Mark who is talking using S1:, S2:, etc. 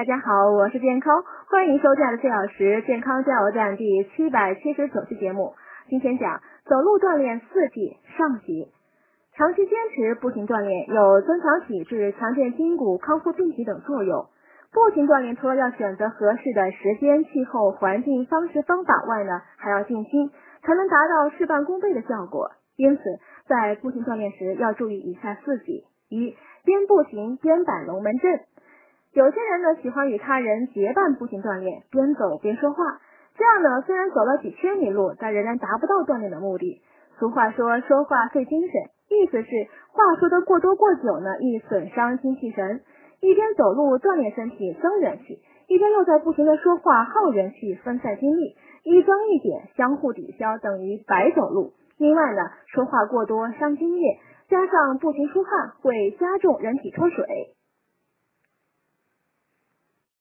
S1: 大家好，我是健康，欢迎收看的四小时健康加油站第七百七十九期节目。今天讲走路锻炼四季上集。长期坚持步行锻炼有增强体质、强健筋骨、康复病体等作用。步行锻炼除了要选择合适的时间、气候、环境、方式、方法外呢，还要静心，才能达到事半功倍的效果。因此，在步行锻炼时要注意以下四级：一、边步行边摆龙门阵。有些人呢喜欢与他人结伴步行锻炼，边走边说话，这样呢虽然走了几千里路，但仍然达不到锻炼的目的。俗话说说话费精神，意思是话说的过多过久呢，易损伤精气神。一边走路锻炼身体增元气，一边又在不停的说话耗元气分散精力，一增一减相互抵消等于白走路。另外呢，说话过多伤津液，加上步行出汗会加重人体脱水。